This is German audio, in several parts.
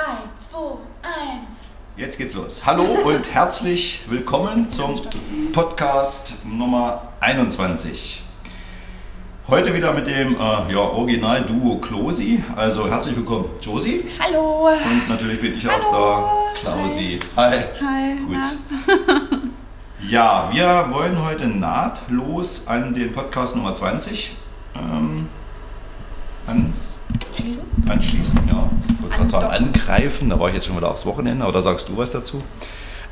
2, 1. Jetzt geht's los. Hallo und herzlich willkommen zum Podcast Nummer 21. Heute wieder mit dem äh, ja, Original-Duo Klosi. Also herzlich willkommen, Josie. Hallo. Und natürlich bin ich Hallo. auch da, Klausi. Hi. Hi. Gut. Ja, wir wollen heute nahtlos an den Podcast Nummer 20 ähm? Anschließen. Ja. Ich wollte gerade sagen, angreifen, da war ich jetzt schon wieder aufs Wochenende, oder sagst du was dazu?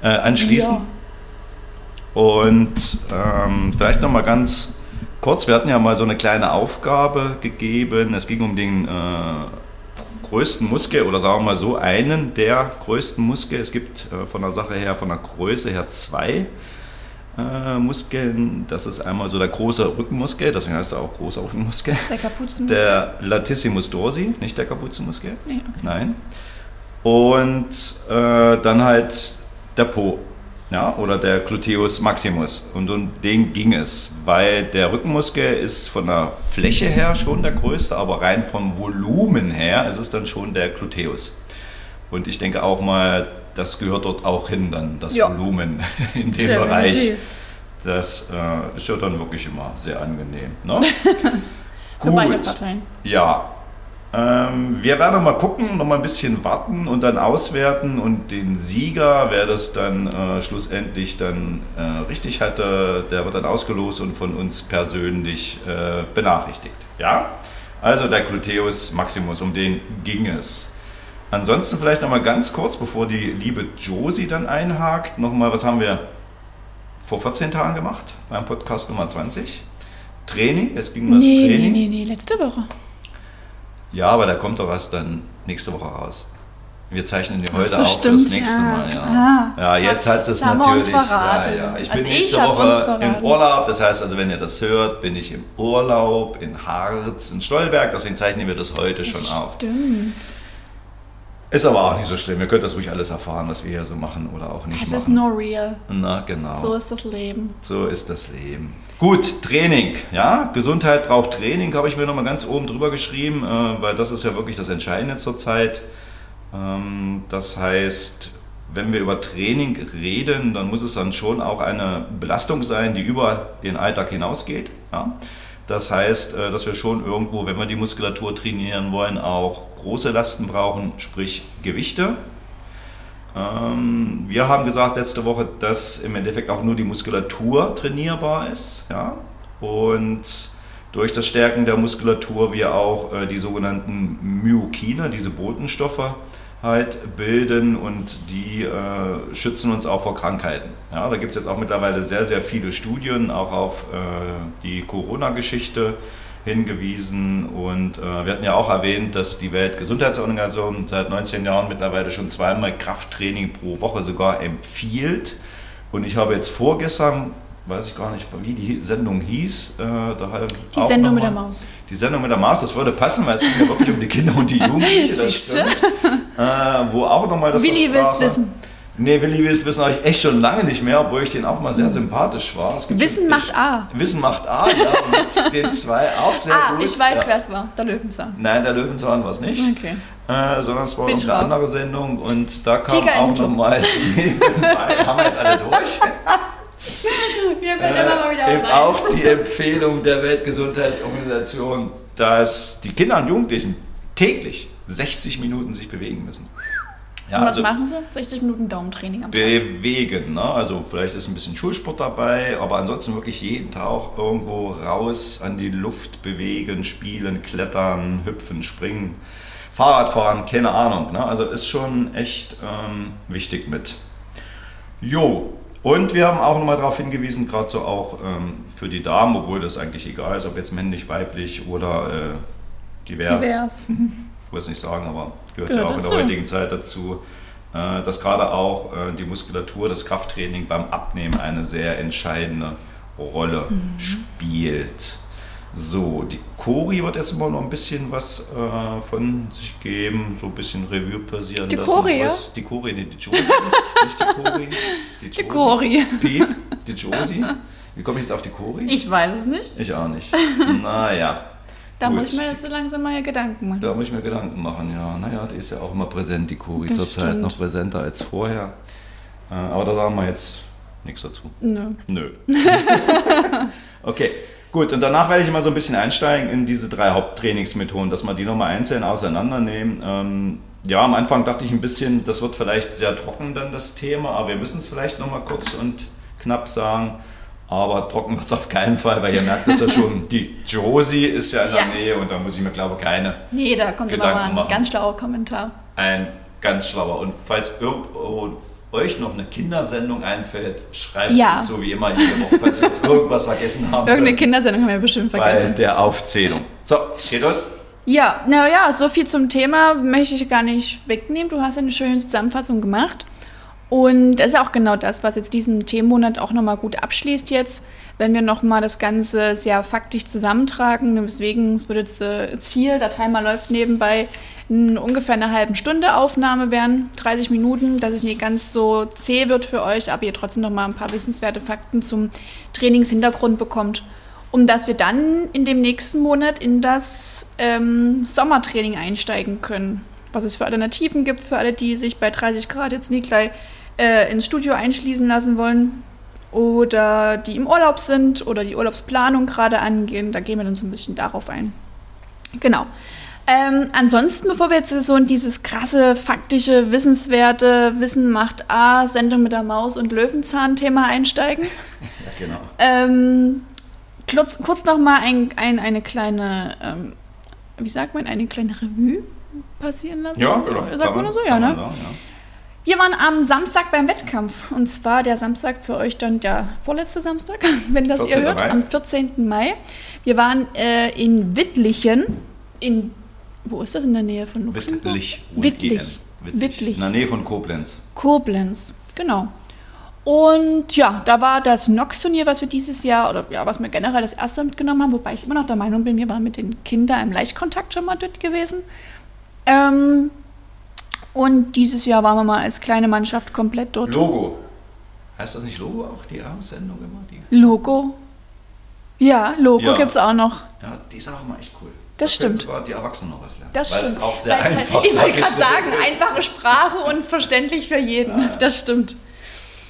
Äh, anschließen. Und ähm, vielleicht noch mal ganz kurz, wir hatten ja mal so eine kleine Aufgabe gegeben. Es ging um den äh, größten Muskel oder sagen wir mal so einen der größten Muskel. Es gibt äh, von der Sache her, von der Größe her zwei Muskeln. Das ist einmal so der große Rückenmuskel, deswegen heißt er auch großer Rückenmuskel. Der Kapuzenmuskel? Der Latissimus dorsi, nicht der Kapuzenmuskel. Nee, okay. Nein. Und äh, dann halt der Po. Ja, oder der Gluteus maximus. Und um den ging es, weil der Rückenmuskel ist von der Fläche her schon der größte, aber rein vom Volumen her ist es dann schon der Gluteus. Und ich denke auch mal, das gehört dort auch hin, dann das Ja. Volumen in dem Definitiv. Bereich. Das äh, ist ja dann wirklich immer sehr angenehm. Ne? Für beide Parteien. Ja. Ähm, wir werden noch mal gucken, noch mal ein bisschen warten und dann auswerten und den Sieger, wer das dann äh, schlussendlich dann äh, richtig hatte, der wird dann ausgelost und von uns persönlich äh, benachrichtigt. Ja? Also der Gluteus Maximus, um den ging es. Ansonsten vielleicht noch mal ganz kurz, bevor die liebe Josie dann einhakt, noch mal, was haben wir vor 14 Tagen gemacht beim Podcast Nummer 20? Training, es ging um das Nee, nee, Training. nee, nee, letzte Woche. Ja, aber da kommt doch was dann nächste Woche raus. Wir zeichnen die heute so, auf stimmt, fürs nächste ja. Mal. Ja, Ah. ja jetzt hat es natürlich. Ja, ja. Ich Also bin ich nächste uns Woche im Urlaub. Das heißt also, wenn ihr das hört, bin ich im Urlaub in Harz, in Stolberg. Deswegen zeichnen wir das heute schon Das auf. Stimmt. Ist aber auch nicht so schlimm. Ihr könnt das ruhig alles erfahren, was wir hier so machen oder auch nicht Es machen. ist nur real. Na, genau. So ist das Leben. So ist das Leben. Gut, Training. Ja, Gesundheit braucht Training, habe ich mir nochmal ganz oben drüber geschrieben, äh, weil das ist ja wirklich das Entscheidende zurzeit. Ähm, das heißt, wenn wir über Training reden, dann muss es dann schon auch eine Belastung sein, die über den Alltag hinausgeht. Ja? Das heißt, äh, dass wir schon irgendwo, wenn wir die Muskulatur trainieren wollen, auch große Lasten brauchen, sprich Gewichte. Ähm, wir haben gesagt letzte Woche, dass im Endeffekt auch nur die Muskulatur trainierbar ist. Ja? Und durch das Stärken der Muskulatur wir auch äh, die sogenannten Myokine, diese Botenstoffe, halt bilden und die äh, schützen uns auch vor Krankheiten. Ja, da gibt es jetzt auch mittlerweile sehr, sehr viele Studien, auch auf äh, die Corona-Geschichte hingewiesen. Und äh, wir hatten ja auch erwähnt, dass die Weltgesundheitsorganisation seit 19 Jahren mittlerweile schon zweimal Krafttraining pro Woche sogar empfiehlt. Und ich habe jetzt vorgestern, weiß ich gar nicht, wie die Sendung hieß, äh, da halt Die Sendung mit der Maus. Die Sendung mit der Maus, das würde passen, weil es geht ja wirklich um die Kinder und die Jugendlichen. das stimmt. Äh, wo auch nochmal das Willi will's Sprache- wissen. Nee, Willi will es wissen, habe ich echt schon lange nicht mehr, obwohl ich den auch mal sehr sympathisch war. Wissen schon macht A. Wissen macht A, ja, und den zwei auch sehr ah, gut. ich weiß, ja. wer es war. Der Löwenzahn. Nein, der Löwenzahn war es nicht, Okay. äh, sondern es war Bin ich eine raus. andere Sendung und da kam Tiger auch nochmal, haben wir jetzt alle durch, Mir fällt äh, eben auch die Empfehlung der Weltgesundheitsorganisation, dass die Kinder und Jugendlichen täglich 60 Minuten sich bewegen müssen. Ja, Und was also- machen sie? 60 Minuten Daumentraining am Tag. bewegen. Ne? Also vielleicht ist ein bisschen Schulsport dabei, aber ansonsten wirklich jeden Tag irgendwo raus an die Luft bewegen, spielen, klettern, hüpfen, springen, Fahrradfahren, keine Ahnung. Ne? Also ist schon echt ähm, wichtig mit. Jo, und wir haben auch nochmal darauf hingewiesen, gerade so auch ähm, für die Damen, obwohl das eigentlich egal ist, ob jetzt männlich, weiblich oder äh, divers Divers. ich will es nicht sagen, aber gehört, Gehört ja auch in dazu. der heutigen Zeit dazu, äh, dass gerade auch äh, die Muskulatur, das Krafttraining beim Abnehmen eine sehr entscheidende Rolle Mhm. spielt. So, die Cori wird jetzt immer noch ein bisschen was äh, von sich geben, so ein bisschen Revue passieren Die lassen. Cori, ja? Die Cori, nee, die Josie, nicht die Cori. Die, Die. Cori. Piep, die Josie. Wie komme ich jetzt auf die Cori? Ich weiß es nicht. Ich auch nicht. naja. Da muss ich mir jetzt so langsam mal Gedanken machen. Da muss ich mir Gedanken machen, ja. Naja, die ist ja auch immer präsent, die Kuri, zurzeit noch präsenter als vorher. Äh, aber da sagen wir jetzt nichts dazu. Nö. Nö. okay, gut. Und danach werde ich mal so ein bisschen einsteigen in diese drei Haupttrainingsmethoden, dass wir die nochmal einzeln auseinandernehmen. Ähm, ja, am Anfang dachte ich ein bisschen, das wird vielleicht sehr trocken dann das Thema, aber wir müssen es vielleicht nochmal kurz und knapp sagen. Aber trocken wird es auf keinen Fall, weil ihr merkt es ja schon, die Josie ist ja in der Ja. Nähe und da muss ich mir glaube ich keine Nee, da kommt immer Gedanken mal ein machen. ganz schlauer Kommentar. ein ganz schlauer. Und falls irgendwo euch noch eine Kindersendung einfällt, schreibt Ja. uns so wie immer jede Woche, falls wir jetzt irgendwas vergessen haben Irgendeine sollten Kindersendung haben wir bestimmt bei vergessen. der Aufzählung. So, geht los? Ja, naja, so viel zum Thema möchte ich gar nicht wegnehmen. Du hast eine schöne Zusammenfassung gemacht. Und das ist auch genau das, was jetzt diesen Themenmonat auch nochmal gut abschließt jetzt, wenn wir nochmal das Ganze sehr faktisch zusammentragen. Deswegen, es wird jetzt äh, Ziel, der Timer läuft nebenbei, in ungefähr eine halben Stunde Aufnahme werden, 30 Minuten, dass es nicht ganz so zäh wird für euch, aber ihr trotzdem nochmal ein paar wissenswerte Fakten zum Trainingshintergrund bekommt um dass wir dann in dem nächsten Monat in das ähm, Sommertraining einsteigen können. Was es für Alternativen gibt für alle, die sich bei 30 Grad jetzt nicht gleich äh, ins Studio einschließen lassen wollen oder die im Urlaub sind oder die Urlaubsplanung gerade angehen. Da gehen wir dann so ein bisschen darauf ein. Genau. Ähm, ansonsten, bevor wir jetzt so in dieses krasse, faktische, wissenswerte Wissen macht A, Sendung mit der Maus und Löwenzahn-Thema einsteigen, Ja, genau. ähm, kurz, kurz noch mal ein, ein, eine kleine, ähm, wie sagt man, eine kleine Revue passieren lassen? Ja, genau. Sagt man das so, ja, ne? sagen, ja. Wir waren am Samstag beim Wettkampf. Und zwar der Samstag für euch dann der vorletzte Samstag, wenn das ihr 14. hört, Mai. am 14. Mai. Wir waren äh, in Wittlichen. In, wo ist das in der Nähe von Luxemburg? Wittlich. Wittlich. Wittlich. Wittlich. In der Nähe von Koblenz. Koblenz, genau. Und ja, da war das Nox-Turnier, was wir dieses Jahr, oder ja, was wir generell das erste mitgenommen haben, wobei ich immer noch der Meinung bin, wir waren mit den Kindern im Leichtkontakt schon mal dort gewesen. Ähm, und dieses Jahr waren wir mal als kleine Mannschaft komplett dort. Logo. Heißt das nicht Logo auch, die Abendsendung immer? Die, Logo. Ja, Logo Ja. gibt es auch noch. ja, die ist auch immer echt cool. Das Da stimmt. sogar die Erwachsenen noch was lernen. Das Weil stimmt. Auch sehr Weil es halt- einfach ich wollte gerade sagen, einfache Sprache und verständlich für jeden. Das stimmt.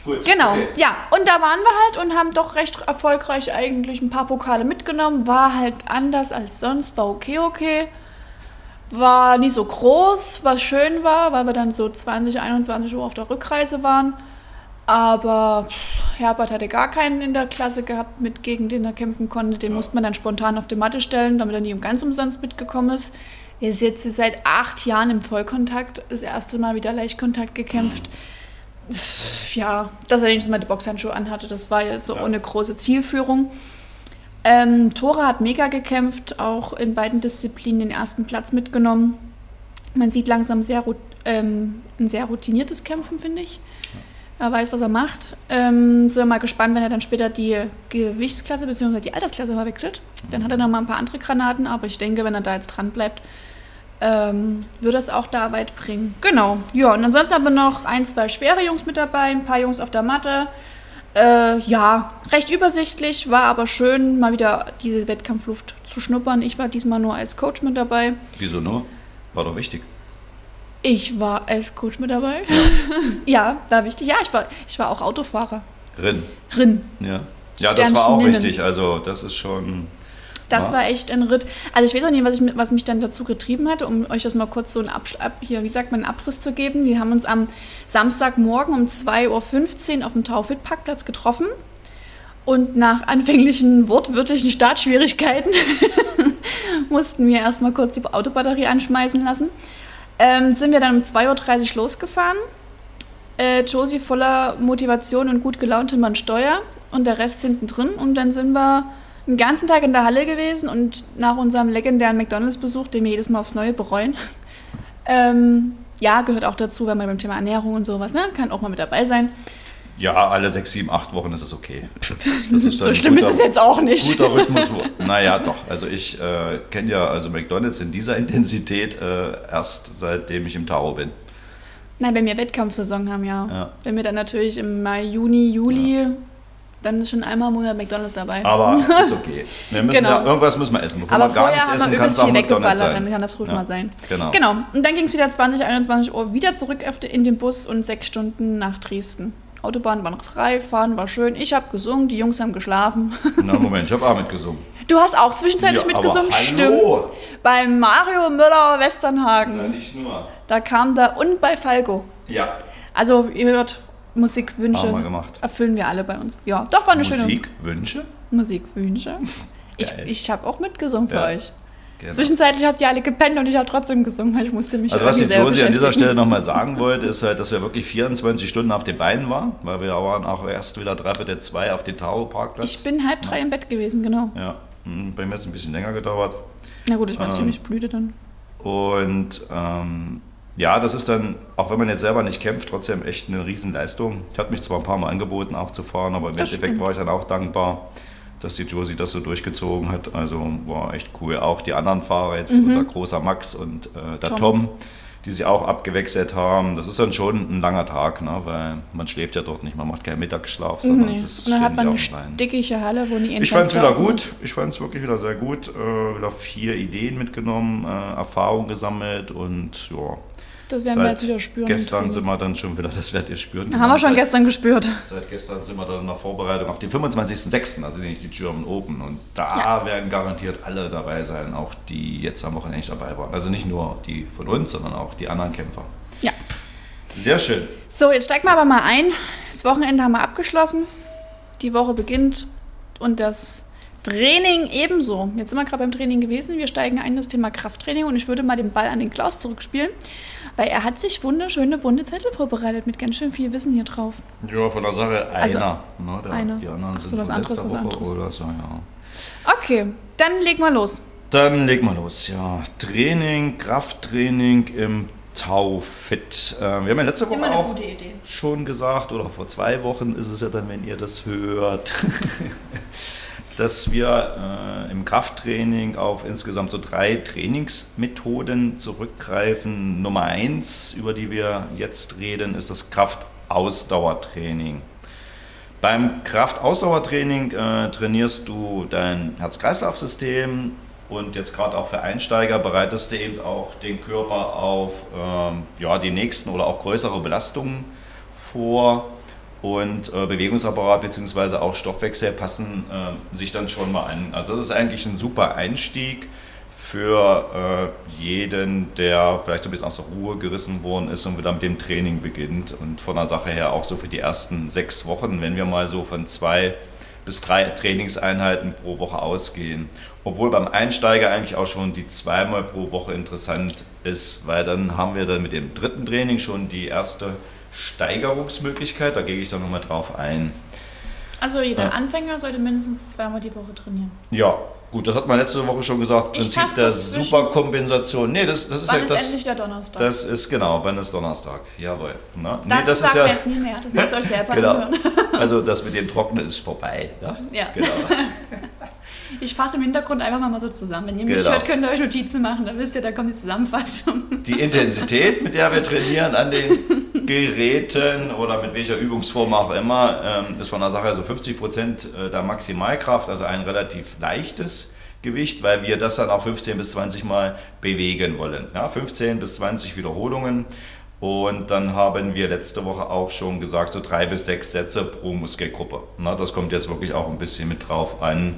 Gut, Genau, okay. ja. Und da waren wir halt und haben doch recht erfolgreich eigentlich ein paar Pokale mitgenommen. War halt anders als sonst, war okay, okay. War nie so groß, was schön war, weil wir dann so 20, 21 Uhr auf der Rückreise waren. Aber Herbert hatte gar keinen in der Klasse gehabt, mit gegen den er kämpfen konnte. Den Ja. musste man dann spontan auf die Matte stellen, damit er nie um ganz umsonst mitgekommen ist. Er ist jetzt seit acht Jahren im Vollkontakt, das erste Mal wieder Leichtkontakt gekämpft. Ja, dass er wenigstens mal die Boxhandschuhe anhatte, das war jetzt so Ja. ohne große Zielführung. Ähm, Tora hat mega gekämpft, auch in beiden Disziplinen den ersten Platz mitgenommen. Man sieht langsam sehr, ähm, ein sehr routiniertes Kämpfen, finde ich. Er weiß, was er macht. Ähm, sind wir mal gespannt, wenn er dann später die Gewichtsklasse bzw. die Altersklasse mal wechselt. Dann hat er noch mal ein paar andere Granaten, aber ich denke, wenn er da jetzt dran bleibt, ähm, würde es auch da weit bringen. Genau. Ja, und ansonsten haben wir noch ein, zwei schwere Jungs mit dabei, ein paar Jungs auf der Matte. Äh, ja, recht übersichtlich, war aber schön, mal wieder diese Wettkampfluft zu schnuppern. Ich war diesmal nur als Coach mit dabei. Wieso nur? War doch wichtig. Ich war als Coach mit dabei. Ja, war wichtig. Ja, ich war, ich war auch Autofahrer. Rin. Rin. Ja. Ja, das war auch wichtig. Also, das ist schon. Das war echt ein Ritt. Also ich weiß auch nicht, was, ich, was mich dann dazu getrieben hatte, um euch das mal kurz so einen Absch ab, hier, wie sagt man, einen Abriss zu geben. Wir haben uns am Samstagmorgen um 2.15 Uhr auf dem Taufit-Parkplatz getroffen. Und nach anfänglichen wortwörtlichen Startschwierigkeiten mussten wir erstmal kurz die Autobatterie anschmeißen lassen. Ähm, sind wir dann um 2.30 Uhr losgefahren. Äh, Josie voller Motivation und gut gelaunt hinter Steuer und der Rest hinten drin. Und dann sind wir den ganzen Tag in der Halle gewesen und nach unserem legendären McDonalds-Besuch, den wir jedes Mal aufs Neue bereuen, ähm, ja, gehört auch dazu, wenn man beim Thema Ernährung und sowas, ne, kann auch mal mit dabei sein. Ja, alle sechs, sieben, acht Wochen ist es okay. Ist So schlimm ist es jetzt auch nicht. Guter Rhythmus. Naja, doch. Also ich äh, kenne ja also McDonalds in dieser Intensität äh, erst seitdem ich im Taro bin. Nein, wenn wir Wettkampfsaison haben, ja. Ja. Wenn wir dann natürlich im Mai, Juni, Juli Dann ist schon einmal im Monat McDonalds dabei. Aber ist okay. Müssen Genau. ja, irgendwas müssen wir essen. Bevor Aber wir gar vorher nichts haben essen, wir übelst viel weggeballert, sein. dann kann das ruhig Ja, mal sein. Genau. Genau. Und dann ging es wieder 20, 21 Uhr wieder zurück in den Bus und sechs Stunden nach Dresden. Autobahn war noch frei, fahren war schön. Ich habe gesungen, die Jungs haben geschlafen. Na Moment, ich habe auch mitgesungen. Du hast auch zwischenzeitlich Ja, mitgesungen, stimmt. Bei Mario Müller Westernhagen. Ja, nicht nur. Da kam da und bei Falco. Ja, Also ihr hört, Musikwünsche erfüllen wir alle bei uns. Ja, doch war eine schöne Musikwünsche? Musikwünsche. Ich, ich habe auch mitgesungen für Ja. euch. Genau. Zwischenzeitlich habt ihr alle gepennt und ich habe trotzdem gesungen, weil ich musste mich Also was die Josie an dieser. Stelle nochmal sagen wollte, ist halt, dass wir wirklich 24 Stunden auf den Beinen waren, weil wir waren auch erst wieder dreiviertel zwei auf den Tao-Parkplatz. Ich bin halb drei im Bett gewesen, genau. Ja, hm, bei mir hat es ein bisschen länger gedauert. Na gut, ich war Ähm. ziemlich blüde dann. Und ähm, ja, das ist dann, auch wenn man jetzt selber nicht kämpft, trotzdem echt eine Riesenleistung. Ich hatte mich zwar ein paar Mal angeboten, auch zu fahren, aber im Das Endeffekt stimmt. war ich dann auch dankbar, dass die Josie das so durchgezogen hat. Also war echt cool. Auch die anderen Fahrer jetzt, unser großer Max und äh, der Mhm. Tom. Tom. die sie auch abgewechselt haben. Das ist dann schon ein langer Tag, ne? weil man schläft ja dort nicht, man macht keinen Mittagsschlaf, sondern Nee. es ist Und dann hat man eine stickige Halle, wo nie Ich fand es wieder gut. ist. Ich fand es wirklich wieder sehr gut. Äh, wieder vier Ideen mitgenommen, äh, Erfahrung gesammelt und ja. Das werden wir jetzt wieder spüren. Gestern sind wir dann schon wieder, das werdet ihr spüren. Haben wir schon seit, gestern gespürt. Seit gestern sind wir dann in der Vorbereitung auf den 25.06., also nicht die German Open. Und da werden garantiert alle dabei sein, auch die jetzt am Wochenende dabei waren. Also nicht nur die von uns, sondern auch die anderen Kämpfer. Ja. Sehr schön. So, jetzt steigen wir aber mal ein. Das Wochenende haben wir abgeschlossen. Die Woche beginnt und das Training ebenso. Jetzt sind wir gerade beim Training gewesen. Wir steigen ein in das Thema Krafttraining und ich würde mal den Ball an den Klaus zurückspielen, weil er hat sich wunderschöne bunte Zettel vorbereitet mit ganz schön viel Wissen hier drauf. Ja, von der Sache einer. Also, ne, der, einer. Die anderen Ach so, sind was anderes, was anderes. Oder so, ja. Okay, dann legen wir los. Dann leg mal los, ja. Training, Krafttraining im Tau Fit. Äh, wir haben ja letzte Woche auch Idee. schon gesagt, oder vor zwei Wochen ist es ja dann, wenn ihr das hört, dass wir äh, im Krafttraining auf insgesamt so drei Trainingsmethoden zurückgreifen. Nummer eins, über die wir jetzt reden, ist das Kraftausdauertraining. Beim Kraftausdauertraining äh, trainierst du dein Herz-Kreislauf-System und jetzt gerade auch für Einsteiger bereitest du eben auch den Körper auf ähm, ja, die nächsten oder auch größere Belastungen vor und äh, Bewegungsapparat bzw. auch Stoffwechsel passen äh, sich dann schon mal an. Also das ist eigentlich ein super Einstieg für äh, jeden, der vielleicht so ein bisschen aus der Ruhe gerissen worden ist und wieder mit dem Training beginnt. Und von der Sache her auch so für die ersten sechs Wochen, wenn wir mal so von zwei bis drei Trainingseinheiten pro Woche ausgehen. Obwohl beim Einsteiger eigentlich auch schon die zweimal pro Woche interessant ist, weil dann haben wir dann mit dem dritten Training schon die erste Steigerungsmöglichkeit. Da gehe ich dann nochmal drauf ein. Also jeder Ja. Anfänger sollte mindestens zweimal die Woche trainieren. Ja, gut, das hat man letzte Woche schon gesagt. Ich Prinzip der Superkompensation. Nee, das, das ist Wann ja ist das. endlich der Donnerstag? Das ist genau, wenn es Donnerstag. Jawohl. Na? Nee, das ist sagen ja. wir jetzt nie mehr. Das müsst ihr euch selber Genau. anhören. Also das mit dem Trocknen ist vorbei. Ja? Ja. Genau. Ich fasse im Hintergrund einfach mal so zusammen. Wenn ihr mich Genau. hört, könnt ihr euch Notizen machen. Dann wisst ihr, da kommt die Zusammenfassung. Die Intensität, mit der wir trainieren an den Geräten oder mit welcher Übungsform auch immer, ähm, ist von der Sache so 50 Prozent der Maximalkraft, also ein relativ leichtes Gewicht, weil wir das dann auch 15 bis 20 Mal bewegen wollen. Ja, 15 bis 20 Wiederholungen. Und dann haben wir letzte Woche auch schon gesagt, so drei bis sechs Sätze pro Muskelgruppe. Na, das kommt jetzt wirklich auch ein bisschen mit drauf an,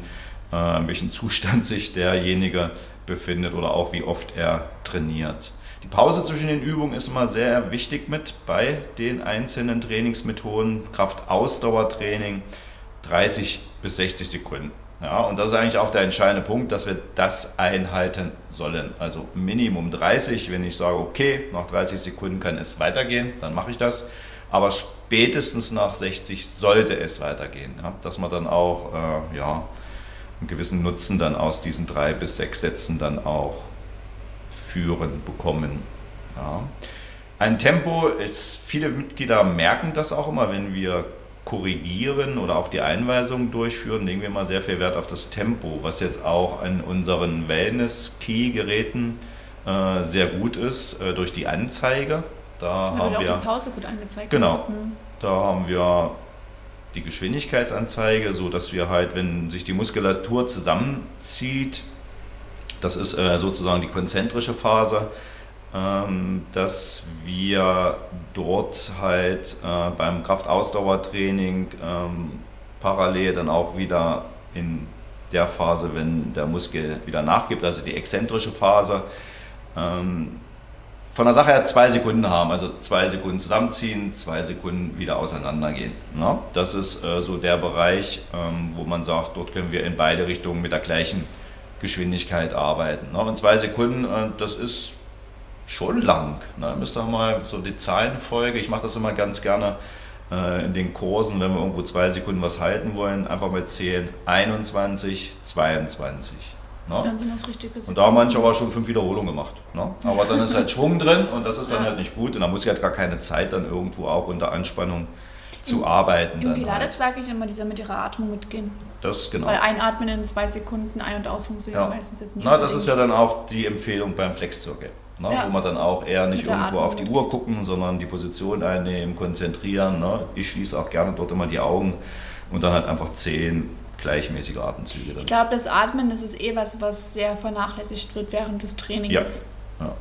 äh, in welchem Zustand sich derjenige befindet oder auch wie oft er trainiert. Die Pause zwischen den Übungen ist immer sehr wichtig mit bei den einzelnen Trainingsmethoden. Kraft-Ausdauertraining 30 bis 60 Sekunden. Ja, und das ist eigentlich auch der entscheidende Punkt, dass wir das einhalten sollen. Also Minimum 30, wenn ich sage, okay, nach 30 Sekunden kann es weitergehen, dann mache ich das. Aber spätestens nach 60 sollte es weitergehen. Ja, dass man dann auch äh, ja, einen gewissen Nutzen dann aus diesen drei bis sechs Sätzen dann auch führen bekommen. Ja. Ein Tempo ist, viele Mitglieder merken das auch immer, wenn wir korrigieren oder auch die Einweisungen durchführen, legen wir mal sehr viel Wert auf das Tempo, was jetzt auch an unseren Wellness-Key-Geräten äh, sehr gut ist, äh, durch die Anzeige. Da Da haben auch wir die Pause gut angezeigt. Genau. Mhm. da haben wir die Geschwindigkeitsanzeige, so dass wir halt, wenn sich die Muskulatur zusammenzieht, das ist äh, sozusagen die konzentrische Phase, ähm, dass wir dort halt äh, beim Kraftausdauertraining ähm, parallel dann auch wieder in der Phase, wenn der Muskel wieder nachgibt, also die exzentrische Phase, ähm, von der Sache her zwei Sekunden haben, also zwei Sekunden zusammenziehen, zwei Sekunden wieder auseinandergehen. Ne? Das ist äh, so der Bereich, ähm, wo man sagt, dort können wir in beide Richtungen mit der gleichen Geschwindigkeit arbeiten. Ne? Und zwei Sekunden, äh, das ist schon lang. Ne? Müsst ihr mal so die Zahlenfolge, ich mache das immer ganz gerne äh, in den Kursen, wenn wir irgendwo zwei Sekunden was halten wollen, einfach mal zählen 21, 22. Ne? Dann sind das richtige Und da haben manche aber schon fünf Wiederholungen gemacht. Ne? Aber dann ist halt Schwung drin und das ist dann ja. halt nicht gut. Und da muss ich halt gar keine Zeit dann irgendwo auch unter Anspannung zu Im, arbeiten. Im Pilates halt. sage ich immer, dieser mit ihrer Atmung mitgehen. Das genau. Weil einatmen in zwei Sekunden, ein- und aus funktioniert ja. meistens jetzt nicht. Na, das ist ja dann auch die Empfehlung beim Flexzirkel. Ne? Ja. Wo man dann auch eher nicht irgendwo Atmung auf die Uhr gucken, sondern die Position einnehmen, konzentrieren. Ne? Ich schließe auch gerne dort immer die Augen und dann halt einfach zehn gleichmäßige Atemzüge. Ich glaube, das Atmen, das ist eh was, was sehr vernachlässigt wird während des Trainings. Ja, ja.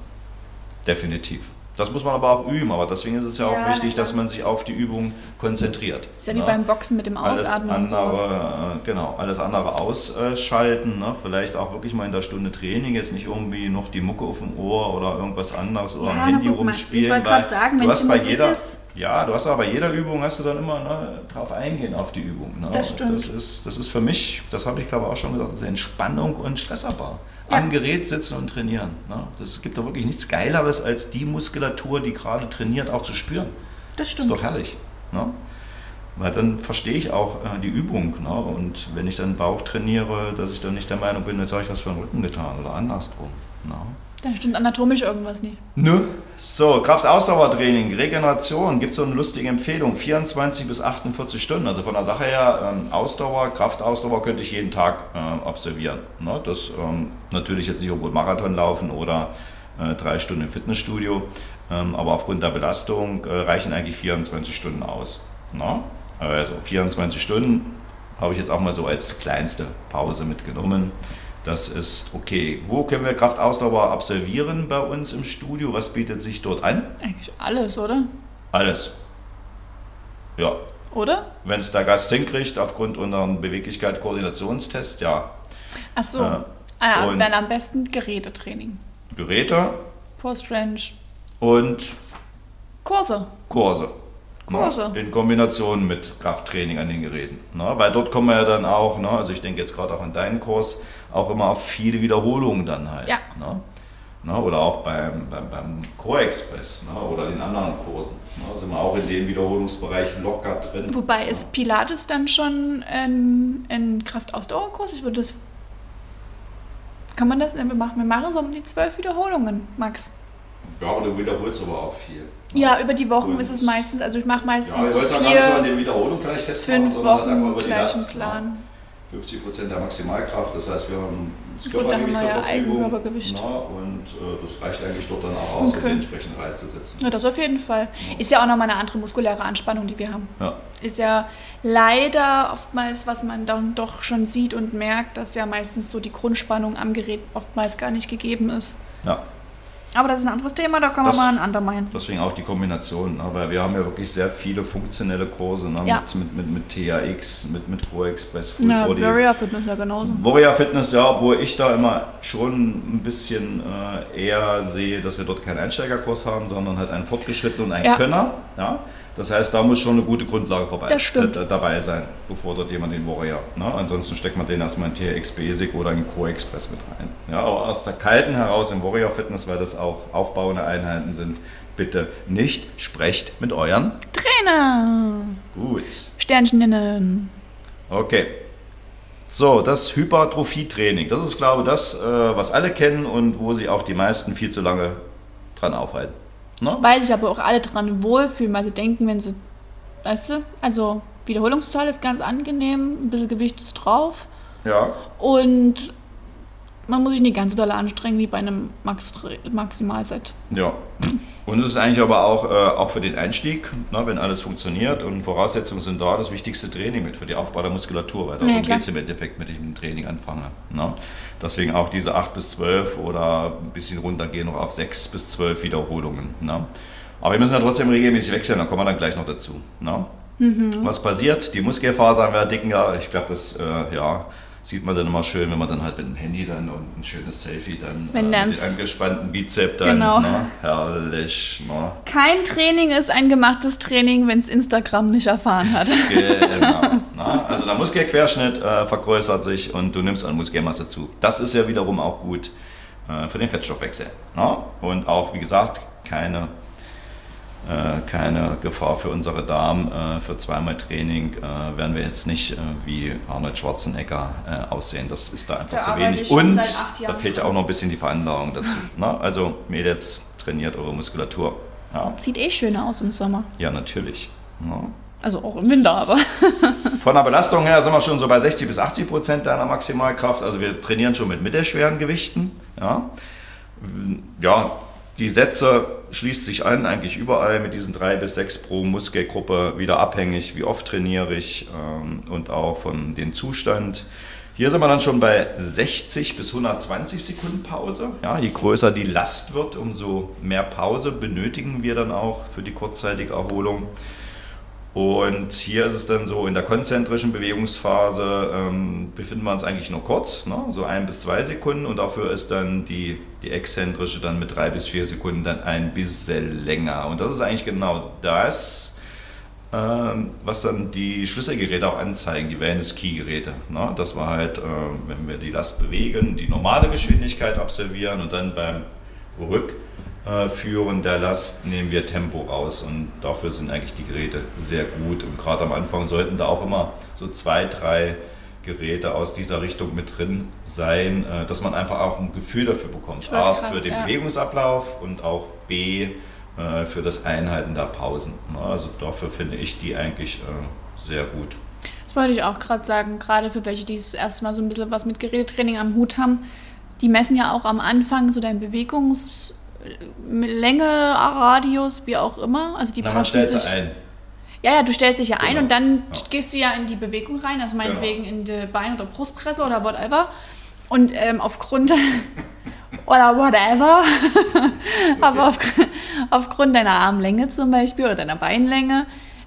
definitiv. Das muss man aber auch üben, aber deswegen ist es ja, ja auch wichtig, dass man sich auf die Übung konzentriert. Ist ja wie ne? beim Boxen mit dem Ausatmen. Alles andere, äh, genau, alles andere ausschalten, ne? vielleicht auch wirklich mal in der Stunde Training, jetzt nicht irgendwie noch die Mucke auf dem Ohr oder irgendwas anderes oder ja, am Handy rumspielen. Ich wollte gerade sagen, wenn es bei jeder, ist. Ja, du hast aber bei jeder Übung hast du dann immer ne, drauf eingehen auf die Übung. Ne? Das stimmt. Das ist, das ist für mich, das habe ich glaube auch schon gesagt, Entspannung und Stressabbau ja. am Gerät sitzen und trainieren. Ne? Das gibt doch wirklich nichts Geileres, als die Muskulatur, die gerade trainiert, auch zu spüren. Das stimmt. Das ist doch herrlich. Ne? Weil dann verstehe ich auch äh, die Übung. Ne? Und wenn ich dann Bauch trainiere, dass ich dann nicht der Meinung bin, jetzt habe ich was für den Rücken getan oder andersrum. Ne? Dann stimmt anatomisch irgendwas nicht. Nö. So, Kraftausdauertraining, Regeneration, gibt es so eine lustige Empfehlung, 24 bis 48 Stunden. Also von der Sache her, ähm, Ausdauer, Kraftausdauer könnte ich jeden Tag äh, observieren. Ne? Das ähm, natürlich jetzt nicht irgendwo Marathon laufen oder äh, drei Stunden im Fitnessstudio, ähm, aber aufgrund der Belastung äh, reichen eigentlich 24 Stunden aus. Ne? Also 24 Stunden habe ich jetzt auch mal so als kleinste Pause mitgenommen. Das ist okay. Wo können wir Kraftausdauer absolvieren bei uns im Studio? Was bietet sich dort an? Eigentlich alles, oder? Alles. Ja. Oder? Wenn es der Gast hinkriegt, aufgrund unseren Beweglichkeit-Koordinationstests, ja. Ach so. Äh, ah ja, dann am besten Gerätetraining. Geräte. Post-Range. Und Kurse. Kurse. Kurse. Ne? In Kombination mit Krafttraining an den Geräten. Ne? Weil dort kommen wir ja dann auch, ne? also ich denke jetzt gerade auch an deinen Kurs, auch immer auf viele Wiederholungen dann halt. Ja. Ne? Ne? Oder auch beim, beim, beim Core Express ne? oder in anderen Kursen. Ne? Sind wir auch in dem Wiederholungsbereich locker drin. Wobei ist Pilates dann schon ein, ein Kraftausdauerkurs? Ich würde das. Kann man das? Wir machen, wir machen so um die zwölf Wiederholungen, Max. Ja, aber du wiederholst aber auch viel. Ja, über die Wochen und ist es meistens, also ich mache meistens ja, so vier, an den Wiederholungen vielleicht festmachen, fünf Wochen gleichen Plan. 50 Prozent der Maximalkraft, das heißt, wir haben das Körpergewicht zur ja Verfügung. Na, und äh, das reicht eigentlich dort dann auch aus, okay. um entsprechend reinzusetzen. Ja, das auf jeden Fall. Ist ja auch nochmal eine andere muskuläre Anspannung, die wir haben. Ja. Ist ja leider oftmals, was man dann doch schon sieht und merkt, dass ja meistens so die Grundspannung am Gerät oftmals gar nicht gegeben ist. Ja. Aber das ist ein anderes Thema, da kann man mal ein andermal Deswegen auch die Kombination, ne? weil wir haben ja wirklich sehr viele funktionelle Kurse ne? ja. mit, mit, mit, THX, mit, mit Pro Express, Full ja, Body. Warrior Fitness ja genauso. Warrior Fitness, ja, obwohl ich da immer schon ein bisschen äh, eher sehe, dass wir dort keinen Einsteigerkurs haben, sondern halt einen fortgeschrittenen und einen ja. Könner. Ja? Das heißt, da muss schon eine gute Grundlage vorbei, äh, dabei sein, bevor dort jemand den Warrior. Ne? Ansonsten steckt man den erstmal in TRX Basic oder in Core Express mit rein. Ja, aber aus der kalten heraus im Warrior Fitness, weil das auch aufbauende Einheiten sind, bitte nicht sprecht mit euren Trainer. Gut. Sternchen nennen. Okay. So, das Hypertrophie-Training. Das ist, glaube ich, das, äh, was alle kennen und wo sich auch die meisten viel zu lange dran aufhalten. Ne? Weil sich aber auch alle dran wohlfühlen, weil sie denken, wenn sie, weißt du, also Wiederholungszahl ist ganz angenehm, ein bisschen Gewicht ist drauf. Ja. Und man muss sich nicht ganz so doll anstrengen wie bei einem Max Maximalset. Ja. Und es ist eigentlich aber auch, äh, auch für den Einstieg, ne, wenn alles funktioniert und Voraussetzungen sind da, das wichtigste Training mit für die Aufbau der Muskulatur, weil darum ja, geht es im Endeffekt, mit dem Training anfange. Ne? Deswegen auch diese 8 bis 12 oder ein bisschen runtergehen noch auf 6 bis 12 Wiederholungen. Ne? Aber wir müssen ja trotzdem regelmäßig wechseln, da kommen wir dann gleich noch dazu. Ne? Mhm. Was passiert? Die Muskelfasern werden dicker. Ich glaube, das äh, ja, sieht man dann immer schön, wenn man dann halt mit dem Handy dann und ein schönes Selfie dann wenn äh, mit angespannten Bizep dann. Genau. Ne? Herrlich. Ne? Kein Training ist ein gemachtes Training, wenn es Instagram nicht erfahren hat. Genau. ne? Also der Muskelquerschnitt äh, vergrößert sich und du nimmst an Muskelmasse zu. Das ist ja wiederum auch gut äh, für den Fettstoffwechsel. Ne? Und auch, wie gesagt, keine keine Gefahr für unsere Damen. Äh, für zweimal Training äh, werden wir jetzt nicht wie Arnold Schwarzenegger aussehen. Das ist da einfach da zu wenig. Und da fehlt ja auch noch ein bisschen die Veranlagung dazu. Na, ne? also Mädels, trainiert eure Muskulatur. Ja. Sieht eh schöner aus im Sommer. Ja, natürlich. Ja. Also auch im Winter, aber. Von der Belastung her sind wir schon so bei 60 bis 80 Prozent deiner Maximalkraft. Also wir trainieren schon mit mittelschweren Gewichten. Ja, ja die Sätze schließt sich an, eigentlich überall mit diesen drei bis sechs pro Muskelgruppe wieder abhängig, wie oft trainiere ich ähm, und auch von dem Zustand. Hier sind wir dann schon bei 60 bis 120 Sekunden Pause. Ja, je größer die Last wird, umso mehr Pause benötigen wir dann auch für die kurzzeitige Erholung. Und hier ist es dann so, in der konzentrischen Bewegungsphase ähm, befinden wir uns eigentlich nur kurz, ne? so ein bis zwei Sekunden und dafür ist dann die, die exzentrische dann mit drei bis vier Sekunden dann ein bisschen länger. Und das ist eigentlich genau das, ähm, was dann die Schlüsselgeräte auch anzeigen, die Wellness-Key-Geräte. Ne? Dass wir halt, äh, wenn wir die Last bewegen, die normale Geschwindigkeit absolvieren und dann beim Rück führen der Last nehmen wir Tempo raus und dafür sind eigentlich die Geräte sehr gut. Und gerade am Anfang sollten da auch immer so zwei, drei Geräte aus dieser Richtung mit drin sein, äh, dass man einfach auch ein Gefühl dafür bekommt. A krass, für den ja. Bewegungsablauf und auch B äh, für das Einhalten der Pausen. Also dafür finde ich die eigentlich sehr gut. Das wollte ich auch gerade sagen, gerade für welche, die das erste Mal so ein bisschen was mit Gerätetraining am Hut haben. Die messen ja auch am Anfang so dein Bewegungs Länge, Radius, wie auch immer. Also die Na, man stellt sich ein. Ja, ja, du stellst dich ja genau. ein und dann ja. gehst du ja in die Bewegung rein, also meinetwegen genau. in die Bein- oder Brustpresse oder whatever. Und ähm, aufgrund oder whatever, aber auf, aufgrund deiner Armlänge zum Beispiel oder deiner Beinlänge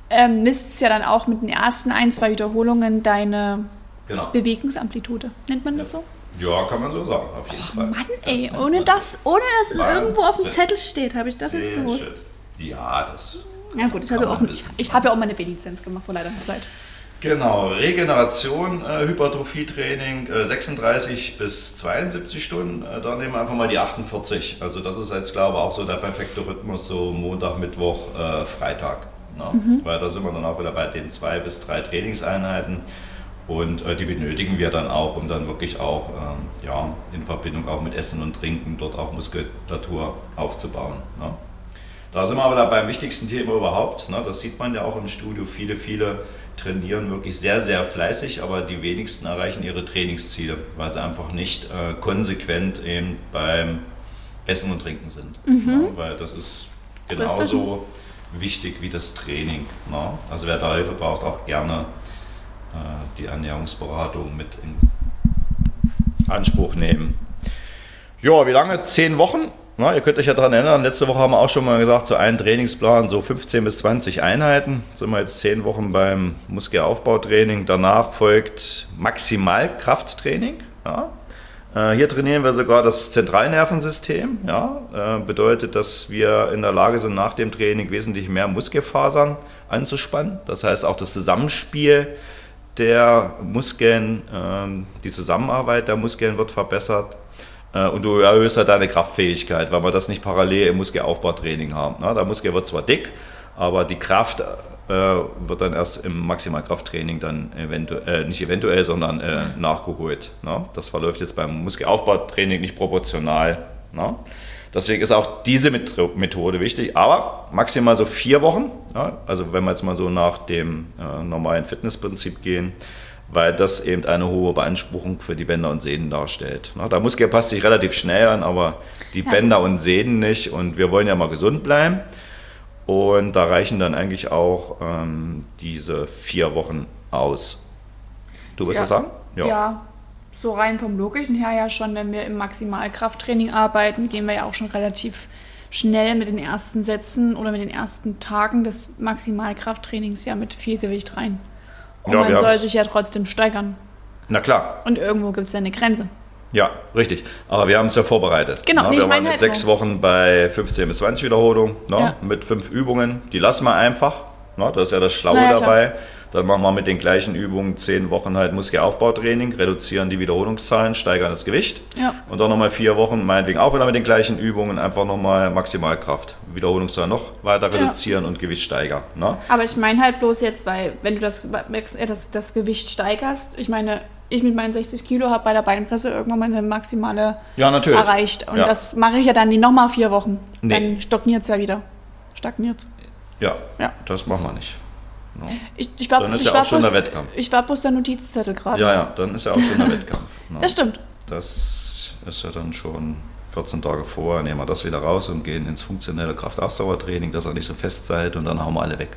ähm, misst es ja dann auch mit den ersten ein, zwei Wiederholungen deine genau. Bewegungsamplitude. Nennt man das so? Ja, kann man so sagen, auf jeden Och, Fall. Mann, ey, ohne das, ohne dass es irgendwo auf dem Zettel steht, habe ich das jetzt gewusst. Shit. Ja, das. Ja gut, ich habe ja, auch, ich, ich hab ja auch meine B-Lizenz gemacht vor leider Zeit. Genau, Regeneration, äh, Hypertrophietraining, äh, 36 bis 72 Stunden. Äh, da nehmen wir einfach mal die 48. Also das ist jetzt, glaube ich, auch so der perfekte Rhythmus, so Montag, Mittwoch, äh, Freitag. Ne? Mhm. Weil da sind wir dann auch wieder bei den zwei bis drei Trainingseinheiten. Und äh, die benötigen wir dann auch, um dann wirklich auch ähm, ja, in Verbindung auch mit Essen und Trinken dort auch Muskulatur aufzubauen. Ne? Da sind wir aber beim wichtigsten Thema überhaupt. Ne? Das sieht man ja auch im Studio. Viele, viele trainieren wirklich sehr, sehr fleißig, aber die wenigsten erreichen ihre Trainingsziele, weil sie einfach nicht äh, konsequent eben beim Essen und Trinken sind. Mhm. Ne? Weil das ist genauso wichtig wie das Training. Ne? Also wer da Hilfe braucht, auch gerne die Ernährungsberatung mit in Anspruch nehmen. Ja, wie lange? Zehn Wochen. Na, ihr könnt euch ja daran erinnern, letzte Woche haben wir auch schon mal gesagt, so ein Trainingsplan, so 15 bis 20 Einheiten. Sind wir jetzt zehn Wochen beim Muskelaufbautraining. Danach folgt Maximalkrafttraining. Ja. Äh, hier trainieren wir sogar das Zentralnervensystem. Ja. Äh, bedeutet, dass wir in der Lage sind, nach dem Training wesentlich mehr Muskelfasern anzuspannen. Das heißt, auch das Zusammenspiel der Muskeln, ähm, die Zusammenarbeit der Muskeln wird verbessert äh, und du erhöhst halt deine Kraftfähigkeit, weil wir das nicht parallel im Muskelaufbautraining haben. Ne? Der Muskel wird zwar dick, aber die Kraft äh, wird dann erst im Maximalkrafttraining dann eventuell, äh, nicht eventuell, sondern äh, nachgeholt. Ne? Das verläuft jetzt beim Muskelaufbautraining nicht proportional. Ne? Deswegen ist auch diese Methode wichtig, aber maximal so vier Wochen. Ja, also wenn wir jetzt mal so nach dem äh, normalen Fitnessprinzip gehen, weil das eben eine hohe Beanspruchung für die Bänder und Sehnen darstellt. Na, der Muskel passt sich relativ schnell an, aber die Ja. Bänder und Sehnen nicht und wir wollen ja mal gesund bleiben. Und da reichen dann eigentlich auch ähm, diese vier Wochen aus. Du willst Ja. was sagen? Ja. So rein vom Logischen her ja schon, wenn wir im Maximalkrafttraining arbeiten, gehen wir ja auch schon relativ schnell mit den ersten Sätzen oder mit den ersten Tagen des Maximalkrafttrainings ja mit viel Gewicht rein. Und Ja, man soll sich ja trotzdem steigern. Na klar, Und irgendwo gibt es ja eine Grenze. Ja, richtig. Aber wir haben es ja vorbereitet. Genau, Na, nee, wir ich waren meine jetzt halt sechs. Wochen bei 15 bis 20 Wiederholungen ne, Ja. mit fünf Übungen. Die lassen wir einfach. Ne, das ist ja das Schlaue ja, klar. Dann machen wir mit den gleichen Übungen zehn Wochen halt Muskelaufbautraining, reduzieren die Wiederholungszahlen, steigern das Gewicht. Ja. Und dann nochmal vier Wochen, meinetwegen auch wieder mit den gleichen Übungen, einfach nochmal Maximalkraft. Wiederholungszahlen noch weiter Ja. reduzieren und Gewicht steigern. Ne? Aber ich meine halt bloß jetzt, weil wenn du das, äh, das, das Gewicht steigerst, ich meine, ich mit meinen 60 Kilo habe bei der Beinpresse irgendwann meine maximale Ja, natürlich. erreicht. Und Ja. das mache ich ja dann die nochmal vier Wochen. Nee. Dann stagniert es ja wieder. Stagniert Ja, Ja. das machen wir nicht. Ich, ich war, Dann ist ja auch schon bloß, der Wettkampf. Ich war bloß der Notizzettel gerade. Ja, ja, dann ist ja auch schon der Wettkampf. Ne? Das stimmt. Das ist ja dann schon 14 Tage vor, nehmen wir das wieder raus und gehen ins funktionelle Kraftausdauertraining, dass er nicht so fest seid und dann hauen wir alle weg.